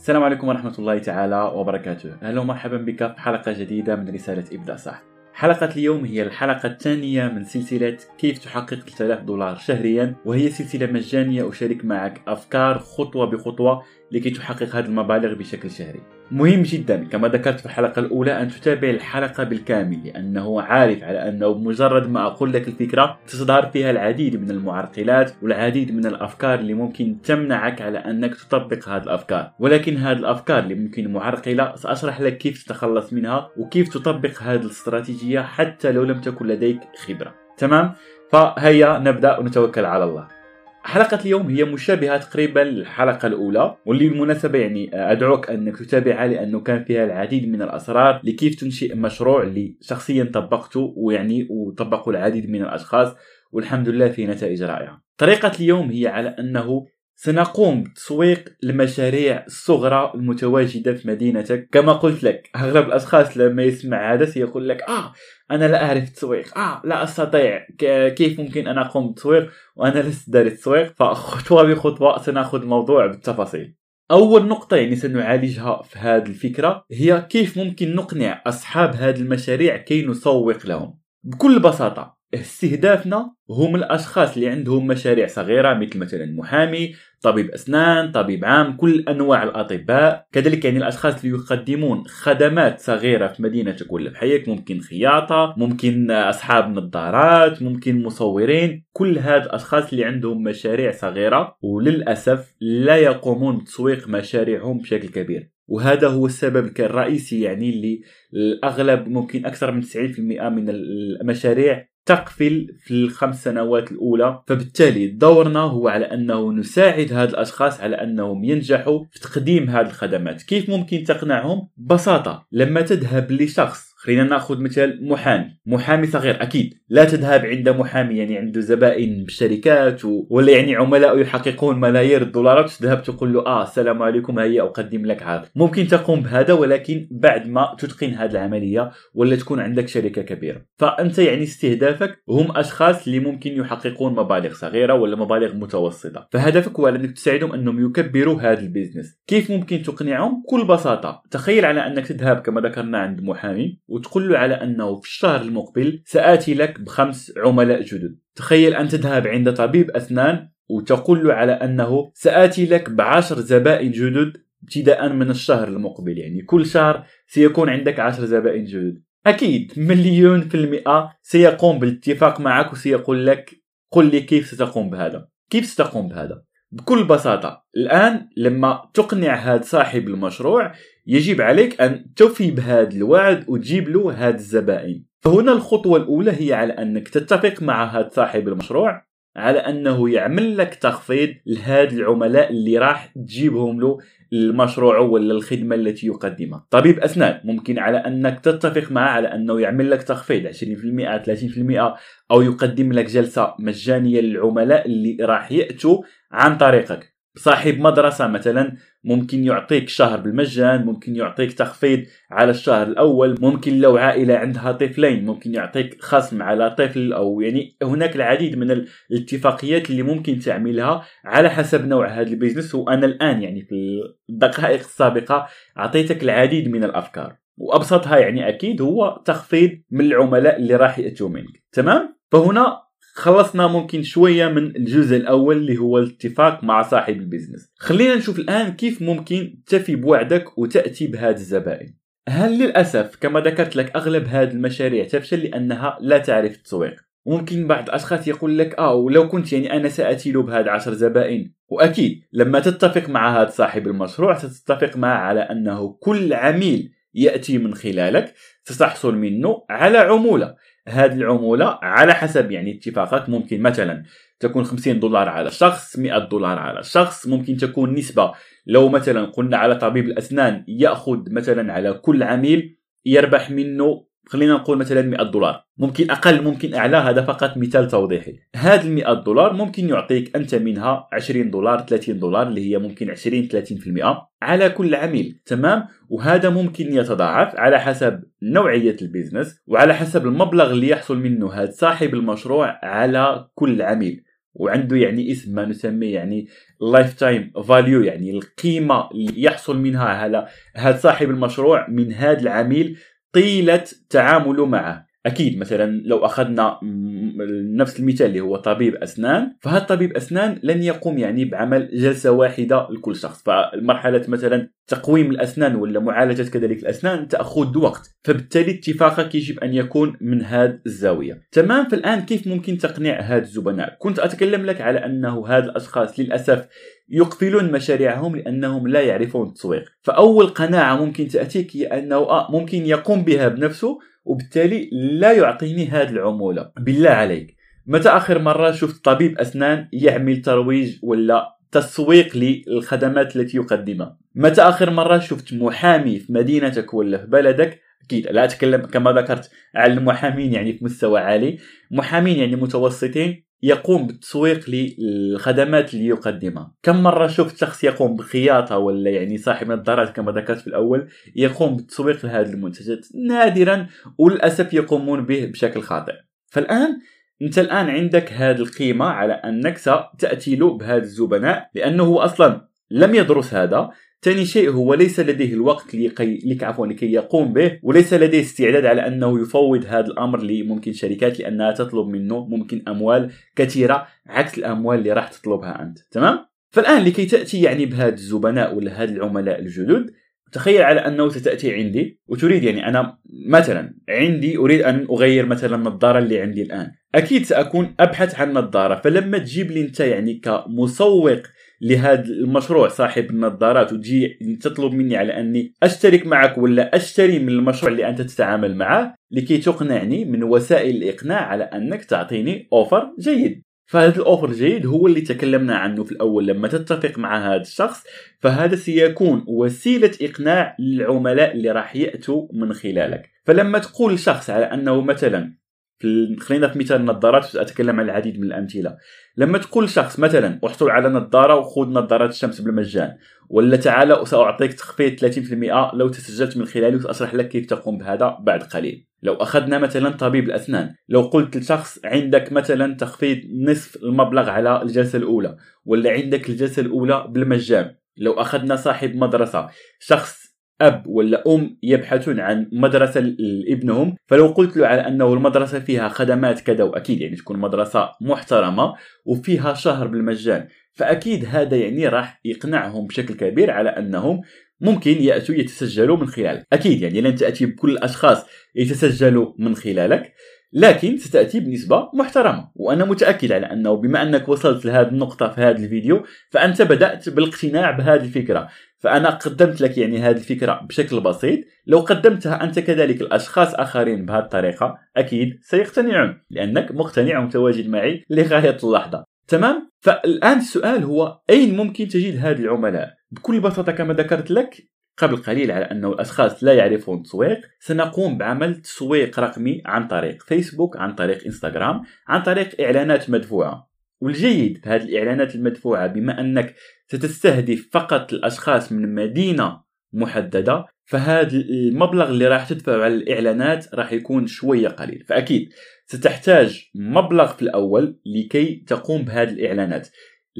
السلام عليكم ورحمة الله تعالى وبركاته. أهلا ومرحبا بك في حلقة جديدة من رسالة إبدأ صح حلقة اليوم هي الحلقة الثانية من سلسلة كيف تحقق 3000 دولار شهريا وهي سلسلة مجانية أشارك معك أفكار خطوة بخطوة لكي تحقق هذه المبالغ بشكل شهري. مهم جدا كما ذكرت في الحلقة الأولى أن تتابع الحلقة بالكامل لأنه عارف على أنه بمجرد ما أقول لك الفكرة تظهر فيها العديد من المعرقلات والعديد من الأفكار اللي ممكن تمنعك على أنك تطبق هذه الأفكار. ولكن هذه الأفكار اللي ممكن معرقلة سأشرح لك كيف تتخلص منها وكيف تطبق هذه الاستراتيجية حتى لو لم تكن لديك خبرة. تمام؟ فهيا نبدأ ونتوكل على الله. حلقة اليوم هي مشابهة تقريبا للحلقة الأولى واللي بالمناسبة يعني أدعوك أنك تتابعها لأنه كان فيها العديد من الأسرار لكيف تنشئ مشروع اللي شخصيا طبقته ويعني وطبقه العديد من الأشخاص والحمد لله في نتائج رائعة. طريقة اليوم هي على أنه سنقوم بتسويق المشاريع الصغرى المتواجدة في مدينتك. كما قلت لك أغلب الأشخاص لما يسمع هذا سيقول لك آه أنا لا أعرف التسويق. آه لا أستطيع. كيف ممكن أن أقوم بالتسويق؟ وأنا لست داري التسويق. فخطوة بخطوة سنأخذ الموضوع بالتفاصيل. أول نقطة يعني سنعالجها في هذه الفكرة هي كيف ممكن نقنع أصحاب هذه المشاريع كي نسوق لهم. بكل بساطة استهدافنا هم الأشخاص اللي عندهم مشاريع صغيرة مثل مثلا محامي طبيب أسنان طبيب عام كل أنواع الأطباء. كذلك يعني الأشخاص اللي يقدمون خدمات صغيرة في مدينتك ولا في حيك ممكن خياطة ممكن أصحاب نظارات ممكن مصورين. كل هاد الأشخاص اللي عندهم مشاريع صغيرة وللأسف لا يقومون بتسويق مشاريعهم بشكل كبير. وهذا هو السبب الرئيسي يعني اللي الأغلب ممكن أكثر من 90% من المشاريع تقفل في الخمس سنوات الأولى فبالتالي دورنا هو على أنه نساعد هاد الأشخاص على أنهم ينجحوا في تقديم هذه الخدمات كيف ممكن تقنعهم؟ ببساطة لما تذهب لشخص خلينا ناخذ مثال محامي. محامي صغير أكيد. لا تذهب عند محامي يعني عنده زبائن بالشركات و... ولا يعني عملاء يحققون ملايير الدولارات تذهب تقول له آه السلام عليكم هيا أقدم لك هذا. ممكن تقوم بهذا ولكن بعد ما تتقن هذه العملية ولا تكون عندك شركة كبيرة. فأنت يعني استهدافك هم أشخاص اللي ممكن يحققون مبالغ صغيرة ولا مبالغ متوسطة. فهدفك هو أنك تساعدهم أنهم يكبروا هذا البيزنس كيف ممكن تقنعهم؟ بكل بساطة. تخيل على أنك تذهب كما ذكرنا عند محامي وتقول له على أنه في الشهر المقبل سآتي لك بخمس عملاء جدد. تخيل أن تذهب عند طبيب أسنان وتقول له على أنه سآتي لك بعشر زبائن جدد ابتداء من الشهر المقبل. يعني كل شهر سيكون عندك عشر زبائن جدد. أكيد مليون في المئة سيقوم بالاتفاق معك وسيقول لك قل لي كيف ستقوم بهذا. كيف ستقوم بهذا؟ بكل بساطة. الآن لما تقنع هذا صاحب المشروع يجب عليك أن تفي بهذا الوعد وتجيب له هذه الزبائن. فهنا الخطوة الأولى هي على أنك تتفق مع هذا صاحب المشروع على أنه يعمل لك تخفيض لهاد العملاء اللي راح تجيبهم له المشروع ولا الخدمة التي يقدمها. طبيب أسنان ممكن على أنك تتفق معه على أنه يعمل لك تخفيض 20% 30% أو يقدم لك جلسة مجانية للعملاء اللي راح يأتوا عن طريقك. صاحب مدرسة مثلا ممكن يعطيك شهر بالمجان ممكن يعطيك تخفيض على الشهر الأول ممكن لو عائلة عندها طفلين ممكن يعطيك خصم على طفل أو يعني هناك العديد من الاتفاقيات اللي ممكن تعملها على حسب نوع هذا البيزنس. وأنا الآن يعني في الدقائق السابقة أعطيتك العديد من الأفكار. وأبسطها يعني أكيد هو تخفيض من العملاء اللي راح يأتوا منك. تمام؟ فهنا خلصنا ممكن شوية من الجزء الأول اللي هو الاتفاق مع صاحب البيزنس خلينا نشوف الآن كيف ممكن تفي بوعدك وتأتي بهذه الزبائن. هل للأسف كما ذكرت لك أغلب هذه المشاريع تفشل لأنها لا تعرف التسويق ممكن بعض الأشخاص يقول لك آه ولو كنت يعني أنا سأتي له بهذا عشر زبائن. وأكيد لما تتفق مع هذا صاحب المشروع ستتفق معه على أنه كل عميل يأتي من خلالك ستحصل منه على عمولة. هذه العمولة على حسب يعني اتفاقات ممكن مثلا تكون 50 دولار على شخص 100 دولار على شخص ممكن تكون نسبة لو مثلا قلنا على طبيب الأسنان يأخذ مثلا على كل عميل يربح منه خلينا نقول مثلا 100 دولار. ممكن أقل ممكن اعلى هذا فقط مثال توضيحي. هذه ال 100 دولار ممكن يعطيك أنت منها 20 دولار 30 دولار اللي هي ممكن 20 30% على كل عميل تمام؟ وهذا ممكن يتضاعف على حسب نوعية البيزنس وعلى حسب المبلغ اللي يحصل منه هذا صاحب المشروع على كل عميل. وعنده يعني اسم ما نسميه يعني lifetime value يعني القيمة اللي يحصل منها على هذا صاحب المشروع من هذا العميل طيلة تعامله معه. أكيد مثلا لو أخذنا نفس المثال اللي هو طبيب أسنان فهذا طبيب أسنان لن يقوم يعني بعمل جلسة واحدة لكل شخص. فمرحله مثلا تقويم الأسنان ولا معالجة كذلك الأسنان تأخذ وقت. فبالتالي اتفاقك يجب أن يكون من هذه الزاوية. تمام فالآن كيف ممكن تقنع هذا الزبناء؟ كنت أتكلم لك على أنه هذا الأشخاص للأسف يقفلون مشاريعهم لأنهم لا يعرفون التسويق. فأول قناعة ممكن تأتيك هي أنه آه ممكن يقوم بها بنفسه وبالتالي لا يعطيني هذه العمولة. بالله عليك. متى آخر مرة شفت طبيب أسنان يعمل ترويج ولا تسويق للخدمات التي يقدمها؟ متى آخر مرة شفت محامي في مدينتك ولا في بلدك؟ أكيد لا أتكلم كما ذكرت على المحامين يعني في مستوى عالي. محامين يعني متوسطين يقوم بالتسويق للخدمات اللي يقدمها. كم مرة شفت شخص يقوم بخياطة ولا يعني صاحب نظارات كما ذكرت في الأول يقوم بالتسويق لهذه المنتجات نادرا وللأسف يقومون به بشكل خاطئ. فالآن أنت الآن عندك هذه القيمة على أنك ستأتي له بهذا الزبناء لأنه أصلا لم يدرس هذا. ثاني شيء هو ليس لديه الوقت لكي لك عفوا لكي يقوم به وليس لديه استعداد على أنه يفوض هذا الأمر لممكن شركات لأنها تطلب منه ممكن أموال كثيرة عكس الأموال اللي راح تطلبها أنت. تمام؟ فالآن لكي تأتي يعني بهذا الزبناء ولا هذا العملاء الجدد تخيل على أنه ستأتي عندي وتريد يعني أنا مثلا عندي أريد أن أغير مثلا النظارة اللي عندي الآن. أكيد سأكون أبحث عن نظارة فلما تجيب لي أنت يعني كمسوق لهذا المشروع صاحب النظارات وتجي تطلب مني على أني أشترك معك ولا أشتري من المشروع اللي أنت تتعامل معه لكي تقنعني من وسائل الإقناع على أنك تعطيني أوفر جيد. فهذا الأوفر الجيد هو اللي تكلمنا عنه في الأول. لما تتفق مع هذا الشخص فهذا سيكون وسيلة إقناع للعملاء اللي راح يأتوا من خلالك. فلما تقول لشخص على أنه مثلا في خلينا في مثال النظارات أتكلم عن العديد من الأمثلة. لما تقول شخص مثلا أحصل على نظارة وخذ نظارات الشمس بالمجان ولا تعال سأعطيك تخفيض 30% لو تسجلت من خلالي وساشرح لك كيف تقوم بهذا بعد قليل. لو أخذنا مثلا طبيب الأسنان لو قلت لشخص عندك مثلا تخفيض نصف المبلغ على الجلسة الأولى ولا عندك الجلسة الأولى بالمجان لو أخذنا صاحب مدرسة شخص أب ولا أم يبحثون عن مدرسة لابنهم. فلو قلت له على أنه المدرسة فيها خدمات كذا وأكيد يعني تكون مدرسة محترمة وفيها شهر بالمجان فأكيد هذا يعني راح يقنعهم بشكل كبير على أنهم ممكن يأتوا يتسجلوا من خلالك أكيد يعني لن تأتي بكل الأشخاص يتسجلوا من خلالك لكن ستأتي بنسبة محترمة. وأنا متأكد على أنه بما أنك وصلت لهذه النقطة في هذا الفيديو فأنت بدأت بالاقتناع بهذه الفكرة. فأنا قدمت لك يعني هذه الفكرة بشكل بسيط. لو قدمتها أنت كذلك لاشخاص آخرين بهذه الطريقة أكيد سيقتنعون لأنك مقتنع ومتواجد معي لغاية اللحظة. تمام؟ فالآن السؤال هو أين ممكن تجد هذه العملاء؟ بكل بساطة كما ذكرت لك قبل قليل على أنه الأشخاص لا يعرفون التسويق سنقوم بعمل تسويق رقمي عن طريق فيسبوك عن طريق إنستغرام عن طريق إعلانات مدفوعة. والجيد في هذه الإعلانات المدفوعة بما أنك ستستهدف فقط الأشخاص من مدينة محددة فهذا المبلغ اللي راح تدفعه على الإعلانات راح يكون شوية قليل. فأكيد ستحتاج مبلغ في الأول لكي تقوم بهذه الإعلانات.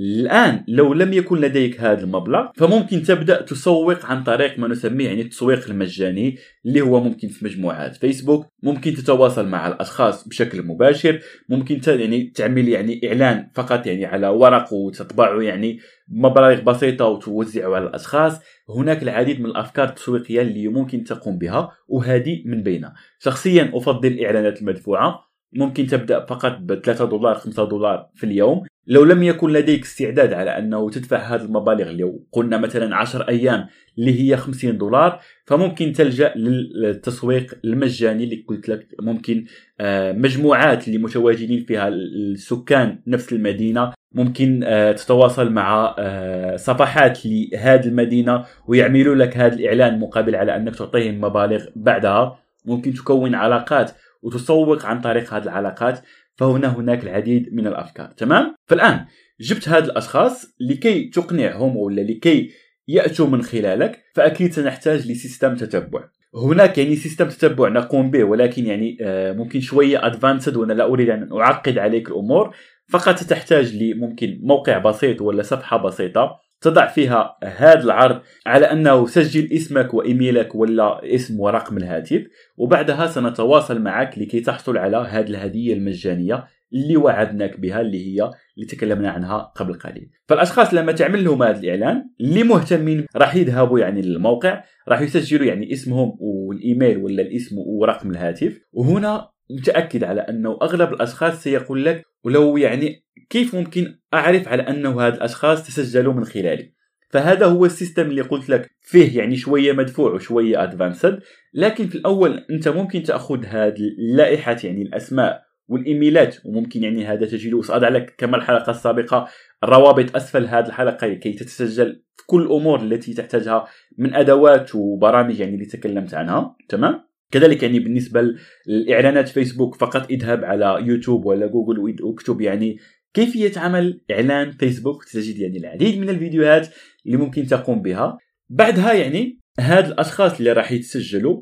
الآن لو لم يكن لديك هذا المبلغ فممكن تبدأ تسوق عن طريق ما نسميه يعني التسويق المجاني اللي هو ممكن في مجموعات فيسبوك ممكن تتواصل مع الأشخاص بشكل مباشر ممكن يعني تعمل يعني إعلان فقط يعني على ورق وتطبعه يعني بمبالغ بسيطة وتوزعه على الأشخاص. هناك العديد من الأفكار التسويقية اللي ممكن تقوم بها وهذه من بينها. شخصيا أفضل الإعلانات المدفوعة ممكن تبدأ فقط ب 3 دولار 5 دولار في اليوم. لو لم يكن لديك استعداد على أنه تدفع هذه المبالغ لو قلنا مثلا 10 أيام اللي هي 50 دولار فممكن تلجأ للتسويق المجاني اللي قلت لك ممكن آه، مجموعات اللي متواجدين فيها السكان نفس المدينة ممكن آه، تتواصل مع آه، صفحات لهذه المدينة ويعملوا لك هذا الإعلان مقابل على أنك تعطيهم مبالغ بعدها. ممكن تكون علاقات وتسوق عن طريق هذه العلاقات. فهنا هناك العديد من الأفكار تمام؟ فالآن جبت هاد الأشخاص لكي تقنعهم ولا لكي يأتوا من خلالك فأكيد سنحتاج لسيستم تتبع. هناك يعني system تتبع نقوم به ولكن يعني آه، ممكن شوية advanced وأنا لا أريد أن أعقد عليك الأمور فقط تحتاج لممكن موقع بسيط ولا صفحة بسيطة تضع فيها هذا العرض على أنه سجل اسمك وإيميلك ولا اسم ورقم الهاتف وبعدها سنتواصل معك لكي تحصل على هذه الهدية المجانية اللي وعدناك بها اللي هي اللي تكلمنا عنها قبل قليل. فالأشخاص لما تعمل لهم هذا الإعلان اللي مهتمين راح يذهبوا يعني للموقع راح يسجلوا يعني اسمهم والإيميل ولا الاسم ورقم الهاتف وهنا متاكد على أنه أغلب الأشخاص سيقول لك ولو يعني كيف ممكن أعرف على أنه هاد الأشخاص تسجلوا من خلالي؟ فهذا هو ال system اللي قلت لك فيه يعني شوية مدفوع وشوية advanced لكن في الأول أنت ممكن تأخذ هذه اللائحة يعني الأسماء والإيميلات وممكن يعني هذا تجده ساضع لك كما الحلقة السابقة الروابط أسفل هذه الحلقة لكي تتسجل في كل الأمور التي تحتاجها من أدوات وبرامج يعني اللي تكلمت عنها تمام؟ كذلك يعني بالنسبة للإعلانات فيسبوك فقط اذهب على يوتيوب ولا جوجل واكتب يعني كيفية عمل إعلان فيسبوك تجد يعني العديد من الفيديوهات اللي ممكن تقوم بها. بعدها يعني هاد الأشخاص اللي راح يتسجلوا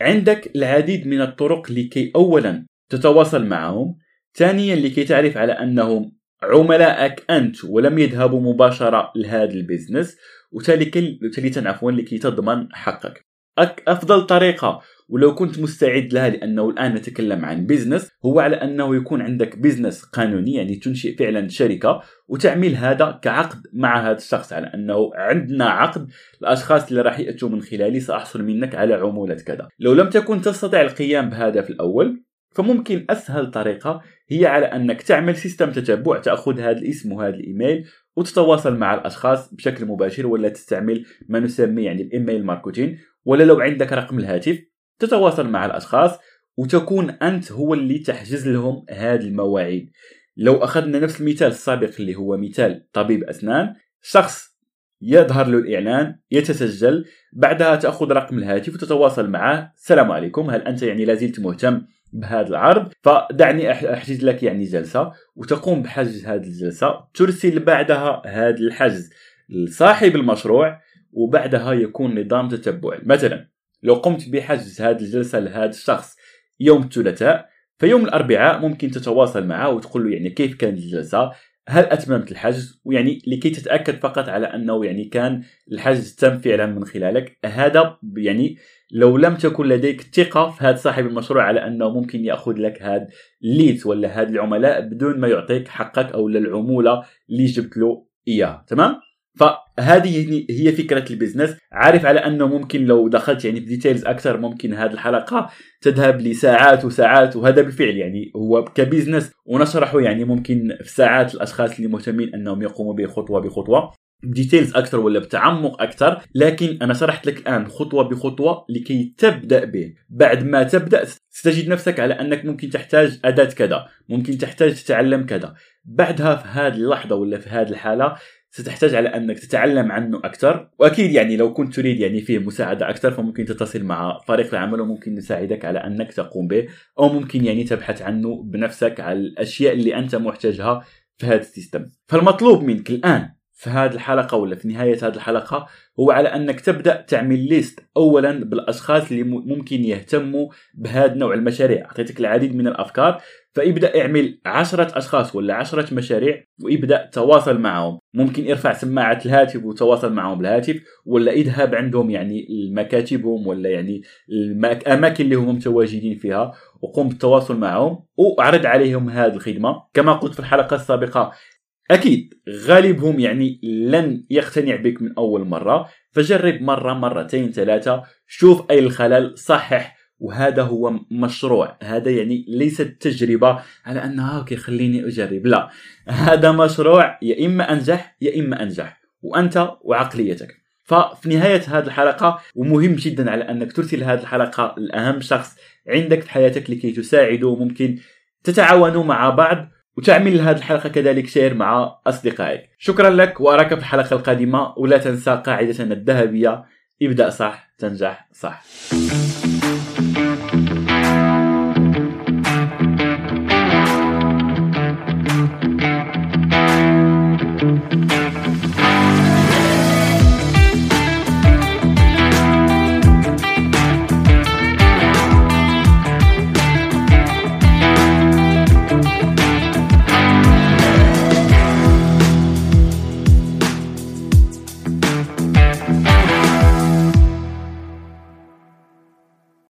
عندك العديد من الطرق لكي اولا تتواصل معهم ثانيا لكي تعرف على أنهم عملائك أنت ولم يذهبوا مباشرة لهذا ال business وثالثا عفوا لكي تضمن حقك. أفضل طريقة ولو كنت مستعد لها لأنه الآن نتكلم عن business هو على أنه يكون عندك business قانوني يعني تنشئ فعلا شركة وتعمل هذا كعقد مع هذا الشخص على أنه عندنا عقد الأشخاص اللي راح يأتوا من خلالي سأحصل منك على عمولة كذا. لو لم تكن تستطيع القيام بهذا في الأول فممكن أسهل طريقة هي على أنك تعمل system تتبع تأخذ هذا الاسم وهذا الإيميل وتتواصل مع الأشخاص بشكل مباشر ولا تستعمل ما نسميه يعني ال email marketing ولا لو عندك رقم الهاتف تتواصل مع الأشخاص وتكون أنت هو اللي تحجز لهم هذه المواعيد. لو أخذنا نفس المثال السابق اللي هو مثال طبيب أسنان شخص يظهر له الإعلان يتسجل بعدها تأخذ رقم الهاتف وتتواصل معه. السلام عليكم هل أنت يعني لازلت مهتم بهذا العرض؟ فدعني أحجز لك يعني جلسة وتقوم بحجز هذه الجلسة. ترسل بعدها هذا الحجز لصاحب المشروع وبعدها يكون نظام تتبع مثلا لو قمت بحجز هذه الجلسة لهذا الشخص يوم الثلاثاء فيوم الأربعاء ممكن تتواصل معه وتقول له يعني كيف كانت الجلسة؟ هل أتممت الحجز؟ ويعني لكي تتأكد فقط على أنه يعني كان الحجز تم فعلا من خلالك هذا يعني لو لم تكن لديك ثقة في هذا صاحب المشروع على أنه ممكن يأخذ لك هذا الليد ولا هذا العملاء بدون ما يعطيك حقك أو العمولة اللي جبت له إياها تمام؟ فهذه هي فكرة ال business. عارف على أنه ممكن لو دخلت يعني في details أكثر ممكن هذه الحلقة تذهب لساعات وساعات وهذا بالفعل يعني هو ك business ونشرحه يعني ممكن في ساعات الأشخاص اللي مهتمين أنهم يقوموا به خطوه بخطوة. ب details أكثر ولا بتعمق أكثر لكن أنا شرحت لك الآن خطوة بخطوة لكي تبدأ به بعد ما تبدأ ستجد نفسك على أنك ممكن تحتاج أداة كذا ممكن تحتاج تتعلم كذا. بعدها في هذه اللحظة ولا في هذه الحالة ستحتاج على أنك تتعلم عنه أكثر وأكيد يعني لو كنت تريد يعني فيه مساعدة أكثر فممكن تتصل مع فريق العمل وممكن نساعدك على أنك تقوم به. أو ممكن يعني تبحث عنه بنفسك على الأشياء اللي أنت محتاجها في هذا السيستم. فالمطلوب منك الآن في هذه الحلقة ولا في نهاية هذه الحلقة هو على أنك تبدأ تعمل ليست اولا بالأشخاص اللي ممكن يهتموا بهذا نوع المشاريع. أعطيتك العديد من الأفكار. فابدا اعمل عشرة أشخاص ولا عشرة مشاريع وابدا تواصل معهم. ممكن ارفع سماعة الهاتف وتواصل معهم بالهاتف ولا اذهب عندهم يعني مكاتبهم ولا يعني الاماكن اللي هم متواجدين فيها وقم بالتواصل معهم وأعرض عليهم هذه الخدمة. كما قلت في الحلقة السابقة أكيد غالبهم يعني لن يقتنع بك من أول مرة. فجرب مرة مرتين ثلاثة. شوف أي الخلل صحح وهذا هو مشروع. هذا يعني ليست تجربة على أنها خليني أجرب. لا. هذا مشروع يا إما أنجح يا إما أنجح وأنت وعقليتك. ففي نهاية هذه الحلقة ومهم جدا على أنك ترسل هذه الحلقة لأهم شخص عندك في حياتك لكي تساعده ممكن تتعاونوا مع بعض وتعمل هذه الحلقة كذلك شير مع أصدقائك. شكرا لك وأراك في الحلقة القادمة. ولا تنسى قاعدتنا الذهبية. ابدأ صح تنجح صح.